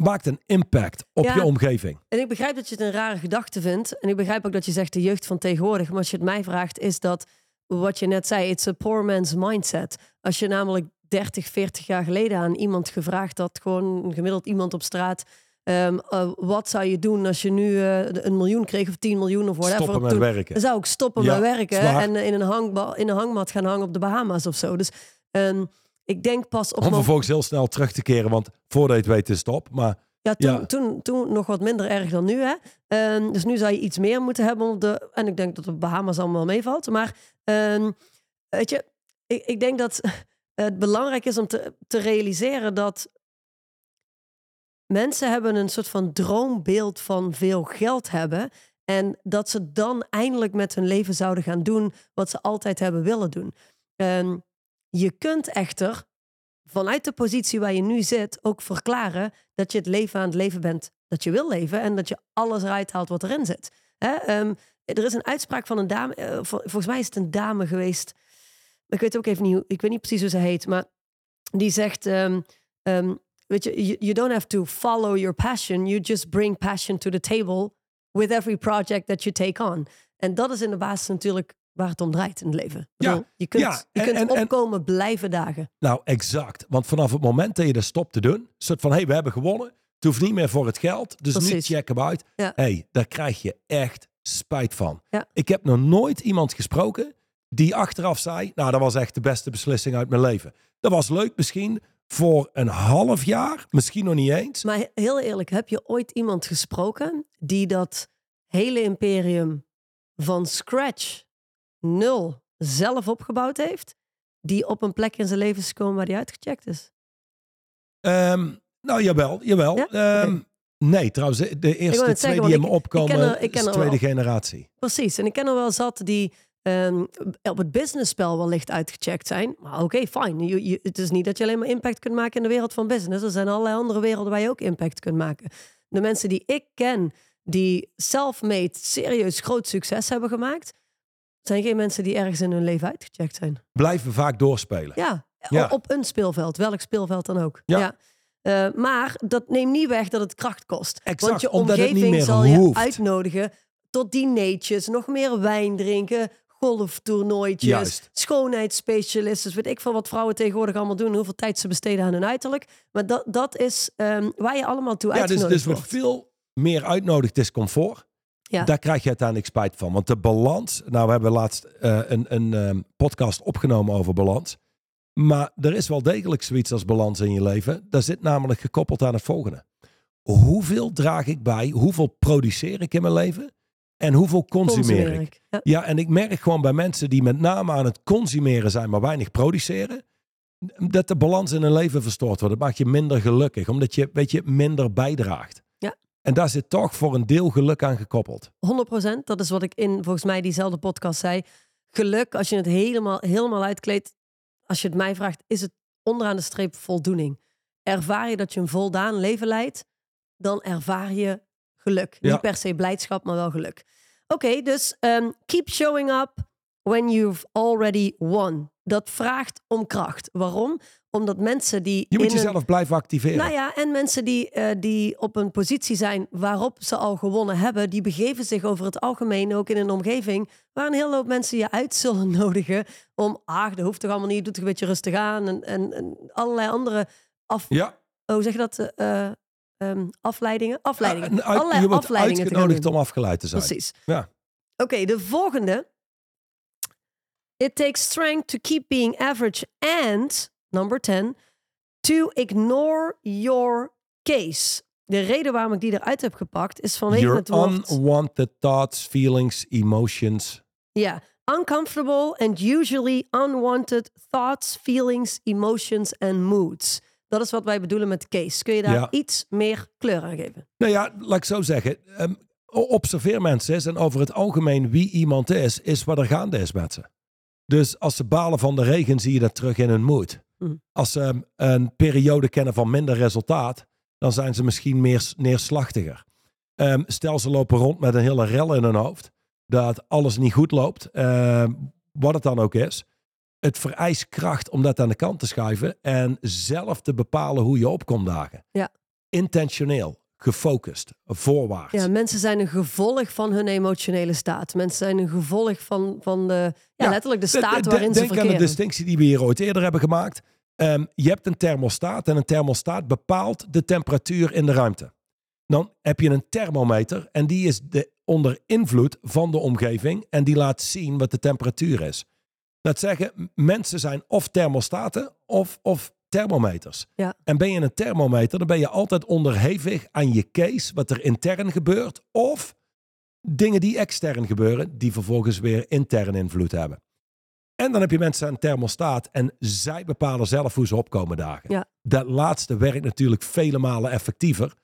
Speaker 1: maakt een impact op
Speaker 2: Ja.
Speaker 1: je omgeving.
Speaker 2: En ik begrijp dat je het een rare gedachte vindt. En ik begrijp ook dat je zegt de jeugd van tegenwoordig. Maar als je het mij vraagt, is dat wat je net zei: it's a poor man's mindset. Als je namelijk 30, 40 jaar geleden aan iemand gevraagd had, gewoon een gemiddeld iemand op straat. ehm, eh, wat zou je doen als je nu eh, een miljoen kreeg of 10 miljoen of whatever?
Speaker 1: Stoppen met
Speaker 2: Toen-
Speaker 1: werken.
Speaker 2: Dan zou ik stoppen
Speaker 1: Ja,
Speaker 2: met werken en eh, in een, in een hangmat gaan hangen op de Bahama's of zo. Dus ehm, ik denk pas op
Speaker 1: Om vervolgens heel snel terug te keren, want voordat je het weet is het stop. Maar
Speaker 2: Ja, toen,
Speaker 1: Ja.
Speaker 2: Toen, toen nog wat minder erg dan nu. Hè? Ehm, dus nu zou je iets meer moeten hebben. Op de, en ik denk dat de Bahamas allemaal meevalt. Maar ehm, weet je, ik, ik denk dat het belangrijk is om te, te realiseren dat mensen hebben een soort van droombeeld van veel geld hebben. En dat ze dan eindelijk met hun leven zouden gaan doen wat ze altijd hebben willen doen. Ehm, je kunt echter vanuit de positie waar je nu zit ook verklaren dat je het leven aan het leven bent dat je wil leven en dat je alles eruit haalt wat erin zit. Ehm, er is een uitspraak van een dame, eh, vol- volgens mij is het een dame geweest, ik weet ook even niet, ik weet niet precies hoe ze heet, maar die zegt, ehm, ehm, weet je, you, you don't have to follow your passion, you just bring passion to the table with every project that you take on. En dat is in de basis natuurlijk waar het om draait in het leven.
Speaker 1: Ja,
Speaker 2: bedoel, je kunt,
Speaker 1: ja,
Speaker 2: je kunt
Speaker 1: en- en-
Speaker 2: opkomen, blijven dagen.
Speaker 1: Nou, exact. Want vanaf het moment dat je er stopt te doen, soort van, hé, hey, we hebben gewonnen. Het hoeft niet meer voor het geld. Dus nu
Speaker 2: Precies.
Speaker 1: checken we uit.
Speaker 2: Ja.
Speaker 1: hey, daar krijg je echt spijt van.
Speaker 2: Ja.
Speaker 1: Ik heb nog nooit iemand gesproken die achteraf zei, nou, dat was echt de beste beslissing uit mijn leven. Dat was leuk misschien voor een half jaar, misschien nog niet eens.
Speaker 2: Maar he- heel eerlijk, heb je ooit iemand gesproken die dat hele imperium van scratch, nul, zelf opgebouwd heeft? Die op een plek in zijn leven is gekomen waar die uitgecheckt is?
Speaker 1: Ehm, nou, jawel, jawel.
Speaker 2: Ja?
Speaker 1: Ehm, Nee, trouwens, de- eerste twee
Speaker 2: zeggen,
Speaker 1: die in
Speaker 2: want
Speaker 1: me
Speaker 2: ik- ik ken
Speaker 1: opkomen
Speaker 2: er- ik ken
Speaker 1: is tweede generatie.
Speaker 2: Precies. En ik ken er wel zat die ehm, op het businessspel wellicht uitgecheckt zijn. Maar oké, fijn. Je- je- Het is niet dat je alleen maar impact kunt maken in de wereld van business. Er zijn allerlei andere werelden waar je ook impact kunt maken. De mensen die ik ken, die self-made serieus groot succes hebben gemaakt, zijn geen mensen die ergens in hun leven uitgecheckt zijn.
Speaker 1: Blijven vaak doorspelen.
Speaker 2: Ja,
Speaker 1: Ja.
Speaker 2: op een speelveld, welk speelveld dan ook.
Speaker 1: Ja.
Speaker 2: Eh, maar dat neemt niet weg dat het kracht kost.
Speaker 1: Exact,
Speaker 2: Want je
Speaker 1: het
Speaker 2: omgeving
Speaker 1: meer
Speaker 2: zal je
Speaker 1: hoeft.
Speaker 2: uitnodigen tot dineetjes, nog meer wijn drinken, golftoernooitjes,
Speaker 1: Juist.
Speaker 2: schoonheidsspecialisten. Weet ik veel wat vrouwen tegenwoordig allemaal doen, hoeveel tijd ze besteden aan hun uiterlijk. Maar dat, dat is ehm, waar je allemaal toe
Speaker 1: Ja, dus,
Speaker 2: uitgenodigd
Speaker 1: dus wordt
Speaker 2: wordt.
Speaker 1: veel meer uitnodigd is comfort.
Speaker 2: Ja.
Speaker 1: Daar krijg je uiteindelijk spijt van. Want de balans, nou we hebben laatst eh, een, een ehm, podcast opgenomen over balans. Maar er is wel degelijk zoiets als balans in je leven. Dat zit namelijk gekoppeld aan het volgende. Hoeveel draag ik bij? Hoeveel produceer ik in mijn leven? En hoeveel consumeer
Speaker 2: Consumeer
Speaker 1: ik?
Speaker 2: Ja,
Speaker 1: en ik merk gewoon bij mensen die met name aan het consumeren zijn, maar weinig produceren, dat de balans in hun leven verstoord wordt. Dat maakt je minder gelukkig, omdat je, weet je, minder bijdraagt. En daar zit toch voor een deel geluk aan gekoppeld.
Speaker 2: 100%. Dat is wat ik in volgens mij diezelfde podcast zei. Geluk, als je het helemaal, helemaal uitkleedt, als je het mij vraagt, is het onderaan de streep voldoening. Ervaar je dat je een voldaan leven leidt, dan ervaar je geluk.
Speaker 1: Ja.
Speaker 2: Niet per se blijdschap, maar wel geluk. Oké, dus ehm, keep showing up when you've already won. Dat vraagt om kracht. Waarom? Omdat mensen die.
Speaker 1: Je moet
Speaker 2: een-
Speaker 1: jezelf blijven activeren.
Speaker 2: Nou ja, en mensen die, eh, die op een positie zijn waarop ze al gewonnen hebben, die begeven zich over het algemeen ook in een omgeving waar een hele hoop mensen je uit zullen nodigen om, ah, dat hoeft toch allemaal niet, doe toch een beetje rustig aan en, en, en allerlei andere af,
Speaker 1: ja,
Speaker 2: oh, hoe zeg je dat? Eh, eh, ehm, afleidingen? Afleidingen.
Speaker 1: Ja, uit-
Speaker 2: allerlei
Speaker 1: je wordt
Speaker 2: afleidingen
Speaker 1: uitgenodigd om afgeleid te zijn.
Speaker 2: Precies.
Speaker 1: Ja.
Speaker 2: Oké, de volgende. It takes strength to keep being average and, number 10, to ignore your case. De reden waarom ik die eruit heb gepakt is vanwege
Speaker 1: Your
Speaker 2: het woord...
Speaker 1: unwanted thoughts, feelings, emotions.
Speaker 2: Ja, uncomfortable and usually unwanted thoughts, feelings, emotions and moods. Dat is wat wij bedoelen met case. Kun je daar
Speaker 1: Ja.
Speaker 2: iets meer kleur aan geven?
Speaker 1: Nou ja, laat ik zo zeggen. ehm, observeer mensen en over het algemeen wie iemand is, is wat er gaande is met ze. Dus als ze balen van de regen, zie je dat terug in hun moed.
Speaker 2: Mm.
Speaker 1: Als ze ehm, een periode kennen van minder resultaat, dan zijn ze misschien meer neerslachtiger. Ehm, stel ze lopen rond met een hele rel in hun hoofd, dat alles niet goed loopt, ehm, wat het dan ook is. Het vereist kracht om dat aan de kant te schuiven en zelf te bepalen hoe je opkomt dagen.
Speaker 2: Ja.
Speaker 1: Intentioneel, gefocust, voorwaarts.
Speaker 2: Ja, mensen zijn een gevolg van hun emotionele staat. Mensen zijn een gevolg van, van de, ja,
Speaker 1: Ja,
Speaker 2: letterlijk de staat
Speaker 1: de-
Speaker 2: waarin ze
Speaker 1: Denk aan de
Speaker 2: verkeren.
Speaker 1: distinctie die we hier ooit eerder hebben gemaakt. Ehm, je hebt een thermostaat en een thermostaat bepaalt de temperatuur in de ruimte. Dan heb je een thermometer en die is de, onder invloed van de omgeving en die laat zien wat de temperatuur is. Dat zeggen, mensen zijn of thermostaten of, of thermometers.
Speaker 2: Ja.
Speaker 1: En ben je een thermometer, dan ben je altijd onderhevig aan je case, wat er intern gebeurt, of dingen die extern gebeuren, die vervolgens weer intern invloed hebben. En dan heb je mensen aan een thermostaat en zij bepalen zelf hoe ze opkomen dagen.
Speaker 2: Ja.
Speaker 1: Dat laatste werkt natuurlijk vele malen effectiever.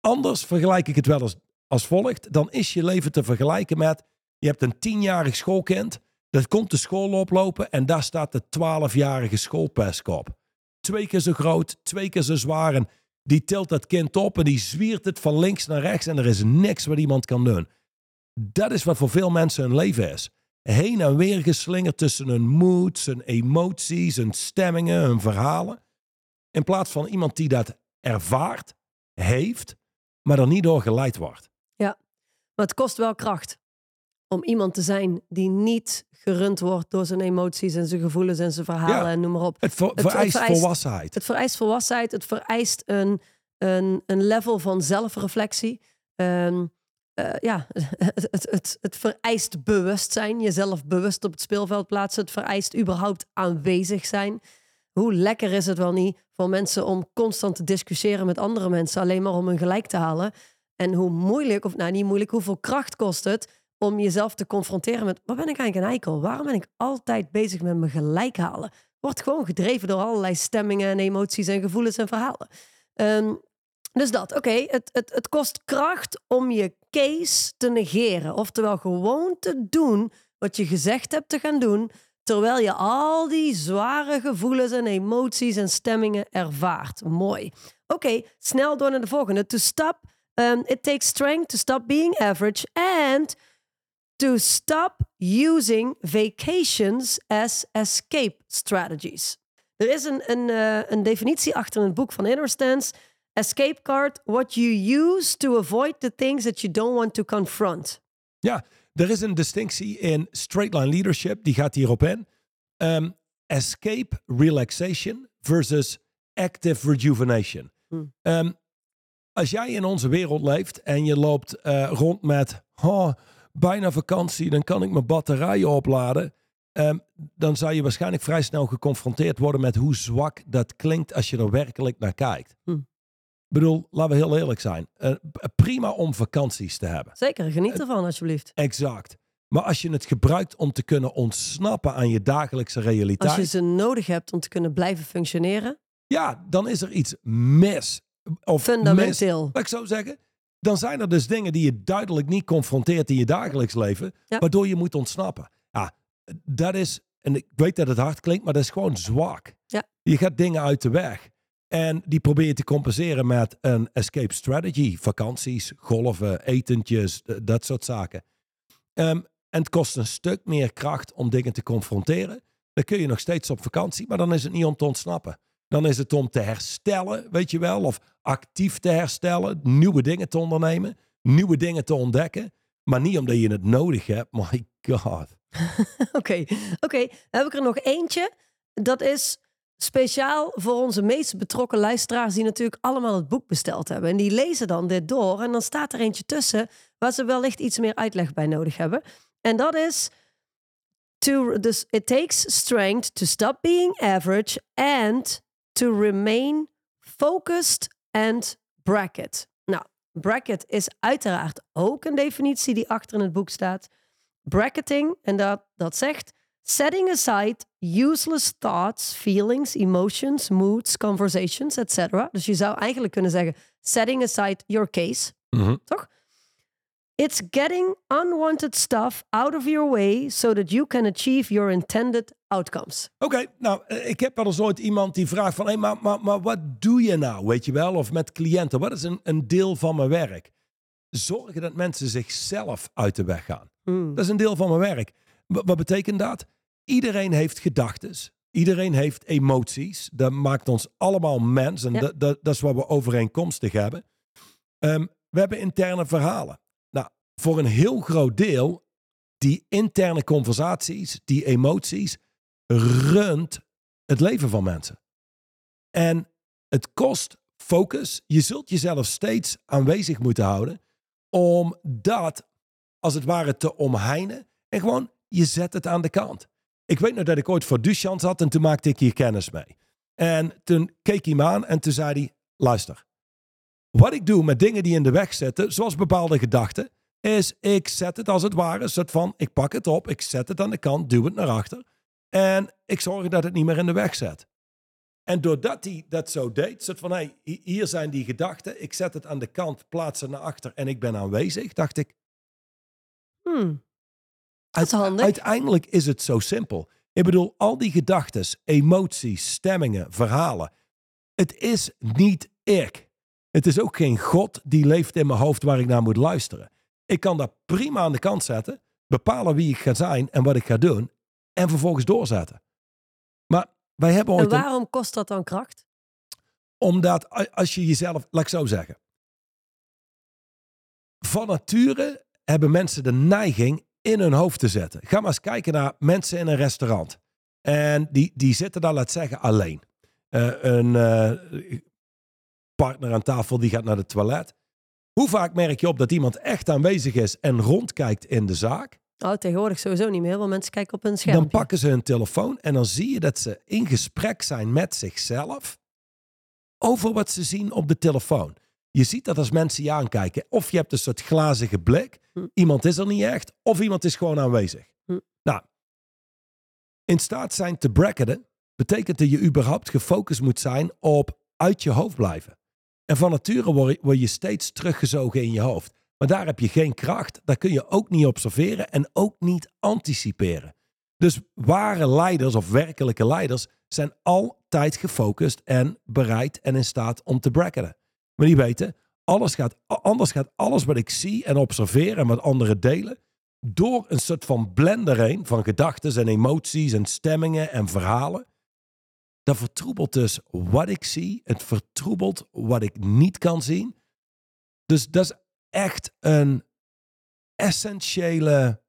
Speaker 1: Anders vergelijk ik het wel als, als volgt. Dan is je leven te vergelijken met, je hebt een tienjarig schoolkind, dat komt de school oplopen en daar staat de twaalfjarige schoolpesk op. Twee keer zo groot, twee keer zo zwaar die tilt dat kind op en die zwiert het van links naar rechts en er is niks wat iemand kan doen. Dat is wat voor veel mensen hun leven is. Heen en weer geslingerd tussen hun moods, hun emoties, hun stemmingen, hun verhalen. In plaats van iemand die dat ervaart, heeft, maar er niet door geleid wordt.
Speaker 2: Maar het kost wel kracht om iemand te zijn die niet gerund wordt door zijn emoties en zijn gevoelens en zijn verhalen
Speaker 1: Ja.
Speaker 2: en noem maar op.
Speaker 1: Het, ver-
Speaker 2: het
Speaker 1: vereist
Speaker 2: vereist-
Speaker 1: volwassenheid.
Speaker 2: Het vereist volwassenheid, het vereist een, een, een level van zelfreflectie. Ehm, eh, ja, het, het, het, het vereist bewustzijn, jezelf bewust op het speelveld plaatsen. Het vereist überhaupt aanwezig zijn. Hoe lekker is het wel niet voor mensen om constant te discussiëren met andere mensen, alleen maar om hun gelijk te halen. En hoe moeilijk, of nou niet moeilijk, hoeveel kracht kost het om jezelf te confronteren met, waar ben ik eigenlijk een eikel? Waarom ben ik altijd bezig met mijn gelijk halen? Wordt gewoon gedreven door allerlei stemmingen en emoties en gevoelens en verhalen. Ehm, dus dat, oké, het, het, het kost kracht om je case te negeren. Oftewel gewoon te doen wat je gezegd hebt te gaan doen, terwijl je al die zware gevoelens en emoties en stemmingen ervaart. Mooi. Oké, snel door naar de volgende. To stop, um, it takes strength to stop being average and to stop using vacations as escape strategies. Er is een, een, eh, een definitie achter in het boek van Inner Stance. Escape card, what you use to avoid the things that you don't want to confront.
Speaker 1: Ja, er is een distinctie in straight line leadership, die gaat hierop in. Ehm, escape relaxation versus active rejuvenation.
Speaker 2: Hmm.
Speaker 1: Ehm, als jij in onze wereld leeft en je loopt eh, rond met oh, bijna vakantie, dan kan ik mijn batterijen opladen. Ehm, dan zou je waarschijnlijk vrij snel geconfronteerd worden met hoe zwak dat klinkt als je er werkelijk naar kijkt.
Speaker 2: Hmm.
Speaker 1: Ik bedoel, laten we heel eerlijk zijn. Eh, prima om vakanties te hebben.
Speaker 2: Zeker, geniet ervan alsjeblieft.
Speaker 1: Exact. Maar als je het gebruikt om te kunnen ontsnappen aan je dagelijkse realiteit,
Speaker 2: Als je ze nodig hebt om te kunnen blijven functioneren,
Speaker 1: ja, dan is er iets mis. Of mis,
Speaker 2: fundamenteel.
Speaker 1: laat ik zo zeggen. Dan zijn er dus dingen die je duidelijk niet confronteert in je dagelijks leven,
Speaker 2: Ja.
Speaker 1: waardoor je moet ontsnappen. Ja, dat is, en ik weet dat het hard klinkt, maar dat is gewoon zwak.
Speaker 2: Ja.
Speaker 1: Je gaat dingen uit de weg. En die probeer je te compenseren met een escape strategy. Vakanties, golven, etentjes, dat soort zaken. Ehm, en het kost een stuk meer kracht om dingen te confronteren. dan kun je nog steeds op vakantie, maar dan is het niet om te ontsnappen. Dan is het om te herstellen, weet je wel, of actief te herstellen, nieuwe dingen te ondernemen, nieuwe dingen te ontdekken, maar niet omdat je het nodig hebt. My god.
Speaker 2: Oké, oké. Heb ik er nog eentje. Dat is speciaal voor onze meest betrokken luisteraars die natuurlijk allemaal het boek besteld hebben. En die lezen dan dit door en dan staat er eentje tussen waar ze wellicht iets meer uitleg bij nodig hebben. En dat is to dus it takes strength to stop being average and to remain focused and bracket. Nou, bracket is uiteraard ook een definitie die achter in het boek staat. Bracketing, en dat, dat zegt setting aside useless thoughts, feelings, emotions, moods, conversations, etc. Dus je zou eigenlijk kunnen zeggen setting aside your case,
Speaker 1: Mhm.
Speaker 2: toch? It's getting unwanted stuff out of your way so that you can achieve your intended outcomes.
Speaker 1: Oké, nou, eh, ik heb wel eens ooit iemand die vraagt van... Hey, maar, maar, maar wat doe je nou, weet je wel? Of met cliënten, wat is een, een deel van mijn werk? Zorgen dat mensen zichzelf uit de weg gaan.
Speaker 2: Hmm.
Speaker 1: Dat is een deel van mijn werk. Wa- wat betekent dat? Iedereen heeft gedachten. Iedereen heeft emoties. Dat maakt ons allemaal mens. En
Speaker 2: Ja.
Speaker 1: dat, dat, dat is wat we overeenkomstig hebben. Ehm, we hebben interne verhalen. Nou, voor een heel groot deel, die interne conversaties, die emoties, runt het leven van mensen. En het kost focus. Je zult jezelf steeds aanwezig moeten houden om dat als het ware te omheinen. En gewoon, je zet het aan de kant. Ik weet nog dat ik ooit voor Duchamp zat en toen maakte ik hier kennis mee. En toen keek hij me aan en toen zei hij, luister. Wat ik doe met dingen die in de weg zitten, zoals bepaalde gedachten, is ik zet het als het ware, soort van, ik pak het op, ik zet het aan de kant, duw het naar achter. En ik zorg dat het niet meer in de weg zet. En doordat hij dat zo deed, soort van, hey, hi- hier zijn die gedachten, ik zet het aan de kant, plaats het naar achter en ik ben aanwezig, dacht ik,
Speaker 2: Hmm. Dat is handig.
Speaker 1: Uiteindelijk is het zo simpel. Ik bedoel, al die gedachten, emoties, stemmingen, verhalen. Het is niet ik. Het is ook geen God die leeft in mijn hoofd waar ik naar moet luisteren. Ik kan dat prima aan de kant zetten, bepalen wie ik ga zijn en wat ik ga doen, en vervolgens doorzetten. Maar wij hebben
Speaker 2: En
Speaker 1: ooit een,
Speaker 2: waarom kost dat dan kracht?
Speaker 1: omdat als je jezelf, laat ik zo zeggen. Van nature hebben mensen de neiging in hun hoofd te zetten. Ga maar eens kijken naar mensen in een restaurant. En die, die zitten daar, laat zeggen, alleen. Eh, een eh, partner aan tafel die gaat naar de toilet. Hoe vaak merk je op dat iemand echt aanwezig is en rondkijkt in de zaak?
Speaker 2: Oh, tegenwoordig sowieso niet meer. Heel veel mensen kijken op een scherm.
Speaker 1: Dan pakken ze hun telefoon en dan zie je dat ze in gesprek zijn met zichzelf over wat ze zien op de telefoon. Je ziet dat als mensen je aankijken. Of je hebt een soort glazige blik.
Speaker 2: Hm.
Speaker 1: Iemand is er niet echt. Of iemand is gewoon aanwezig.
Speaker 2: Hm.
Speaker 1: Nou, in staat zijn te bracketen betekent dat je überhaupt gefocust moet zijn op uit je hoofd blijven. En van nature word je steeds teruggezogen in je hoofd. Maar daar heb je geen kracht. Daar kun je ook niet observeren en ook niet anticiperen. Dus ware leiders of werkelijke leiders zijn altijd gefocust en bereid en in staat om te bracketen. Maar die weten, alles gaat, anders gaat alles wat ik zie en observeer en wat anderen delen, door een soort van blender heen van gedachten en emoties en stemmingen en verhalen. Dat vertroebelt dus wat ik zie. Het vertroebelt wat ik niet kan zien. Dus dat is echt een essentiële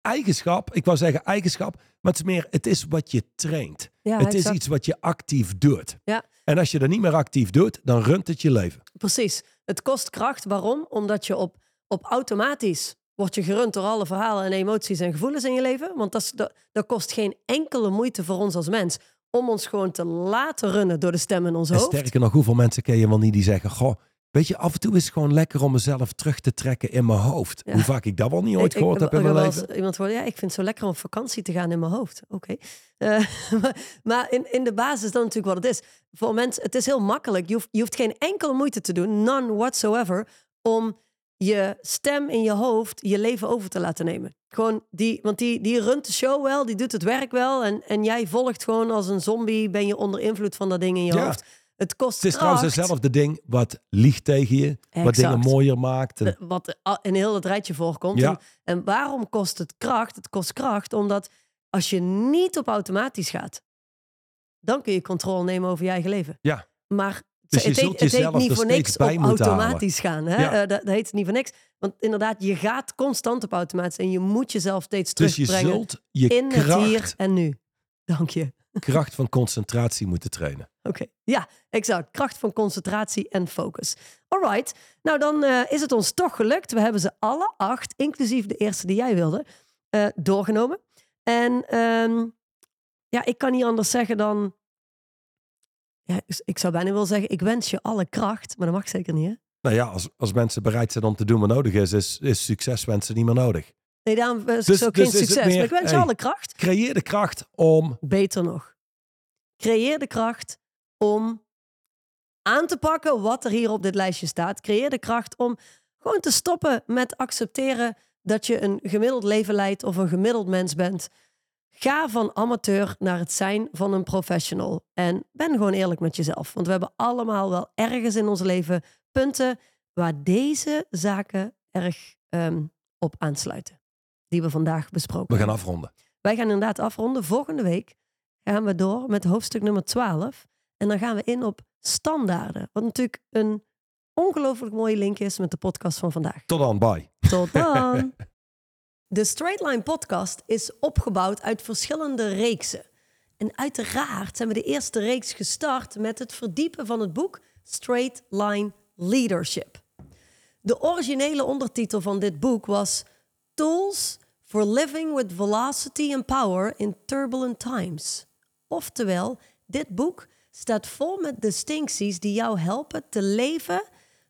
Speaker 1: eigenschap. Ik wou zeggen eigenschap, maar het is meer, het is wat je traint.
Speaker 2: Ja,
Speaker 1: het is iets wat je actief doet.
Speaker 2: Ja.
Speaker 1: En als je dat niet meer actief doet, dan runt het je leven.
Speaker 2: Precies. Het kost kracht. Waarom? Omdat je op, op automatisch wordt je gerund door alle verhalen en emoties en gevoelens in je leven. Want dat, is, dat, dat kost geen enkele moeite voor ons als mens om ons gewoon te laten runnen door de stem in ons
Speaker 1: En
Speaker 2: hoofd.
Speaker 1: sterker nog, hoeveel mensen ken je wel niet die zeggen... Goh, weet je, af en toe is het gewoon lekker om mezelf terug te trekken in mijn hoofd.
Speaker 2: Ja.
Speaker 1: Hoe vaak ik dat wel niet ooit
Speaker 2: Ik-
Speaker 1: gehoord
Speaker 2: ik,
Speaker 1: heb in mijn leven.
Speaker 2: Iemand hoorde, ja, ik vind het zo lekker om op vakantie te gaan in mijn hoofd. Oké. Eh, maar maar in, in de basis dan natuurlijk wat het is. Voor mensen, het is heel makkelijk. Je hoeft, je hoeft geen enkele moeite te doen, none whatsoever, om je stem in je hoofd je leven over te laten nemen. Gewoon die, want die, die runt de show wel, die doet het werk wel. En, en jij volgt gewoon als een zombie, ben je onder invloed van dat ding in je
Speaker 1: Ja.
Speaker 2: hoofd. Het kost
Speaker 1: Het is trouwens
Speaker 2: kracht.
Speaker 1: hetzelfde ding wat liegt tegen je. Wat dingen mooier maakt. En,
Speaker 2: Eh, wat in heel het rijtje voorkomt.
Speaker 1: Ja.
Speaker 2: En, en waarom kost het kracht? Het kost kracht omdat Als je niet op automatisch gaat, dan kun je controle nemen over je eigen leven.
Speaker 1: Ja.
Speaker 2: Maar
Speaker 1: Dus
Speaker 2: het,
Speaker 1: zult
Speaker 2: heet, het heet niet voor niks op
Speaker 1: halen.
Speaker 2: automatisch gaan. Hè?
Speaker 1: Ja.
Speaker 2: Eh, dat, dat heet niet voor niks. Want inderdaad, je gaat constant op automatisch en je moet jezelf steeds
Speaker 1: Dus je
Speaker 2: terugbrengen
Speaker 1: zult je
Speaker 2: in het hier en nu. Dank je.
Speaker 1: kracht van concentratie moeten trainen.
Speaker 2: Oké, ja, exact. Kracht van concentratie en focus. Alright, nou dan eh, is het ons toch gelukt. We hebben ze alle acht, inclusief de eerste die jij wilde, eh, doorgenomen. En ehm, ja, ik kan niet anders zeggen dan... Ja, ik zou bijna willen zeggen, ik wens je alle kracht, maar dat mag zeker niet, hè?
Speaker 1: Nou ja, als, als mensen bereid zijn om te doen wat nodig is, is, is succes wensen niet meer nodig.
Speaker 2: Nee, daarom wens ik
Speaker 1: Dus-
Speaker 2: ook
Speaker 1: dus
Speaker 2: geen
Speaker 1: het
Speaker 2: succes.
Speaker 1: meer,
Speaker 2: maar ik wens je
Speaker 1: hey.
Speaker 2: alle kracht.
Speaker 1: Creëer de kracht om
Speaker 2: Beter nog. Creëer de kracht om aan te pakken wat er hier op dit lijstje staat. Creëer de kracht om gewoon te stoppen met accepteren dat je een gemiddeld leven leidt of een gemiddeld mens bent. Ga van amateur naar het zijn van een professional. En ben gewoon eerlijk met jezelf. Want we hebben allemaal wel ergens in ons leven punten waar deze zaken erg ehm, op aansluiten. Die we vandaag besproken
Speaker 1: we gaan afronden.
Speaker 2: Wij gaan inderdaad afronden. Volgende week gaan we door met hoofdstuk nummer 12. En dan gaan we in op standaarden. Wat natuurlijk een ongelooflijk mooie link is met de podcast van vandaag.
Speaker 1: Tot dan, bye.
Speaker 2: Tot dan! De Straight Line podcast is opgebouwd uit verschillende reeksen. En uiteraard zijn we de eerste reeks gestart met het verdiepen van het boek Straight Line Leadership. De originele ondertitel van dit boek was Tools for Living with Velocity and Power in Turbulent Times. Oftewel, dit boek staat vol met distincties die jou helpen te leven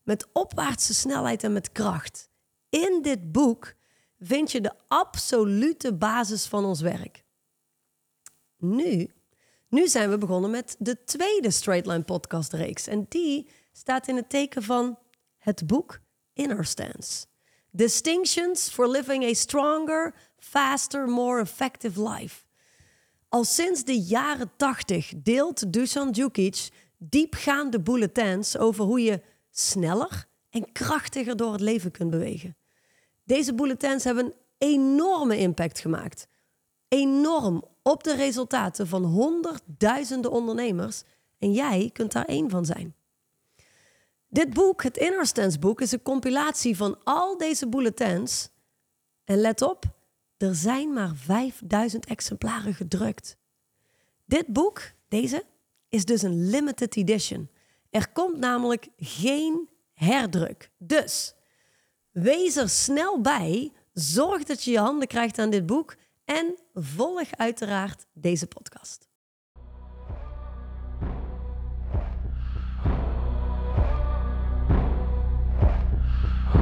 Speaker 2: met opwaartse snelheid en met kracht. In dit boek vind je de absolute basis van ons werk. Nu, nu zijn we begonnen met de tweede Straight Line podcast reeks. En die staat in het teken van het boek Inner Stance. Distinctions for living a stronger, faster, more effective life. Al sinds de jaren 80 deelt Dusan Djukic diepgaande bulletins over hoe je sneller en krachtiger door het leven kunt bewegen. Deze bulletins hebben een enorme impact gemaakt. Enorm op de resultaten van honderdduizenden ondernemers. En jij kunt daar één van zijn. Dit boek, het Inner boek, is een compilatie van al deze bulletins. En let op, er zijn maar 5000 exemplaren gedrukt. Dit boek, deze, is dus een limited edition. Er komt namelijk geen herdruk. Dus wees er snel bij. Zorg dat je je handen krijgt aan dit boek. En volg uiteraard deze podcast.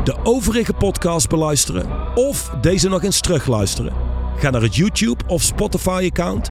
Speaker 1: De overige podcast beluisteren of deze nog eens terugluisteren. Ga naar het YouTube of Spotify account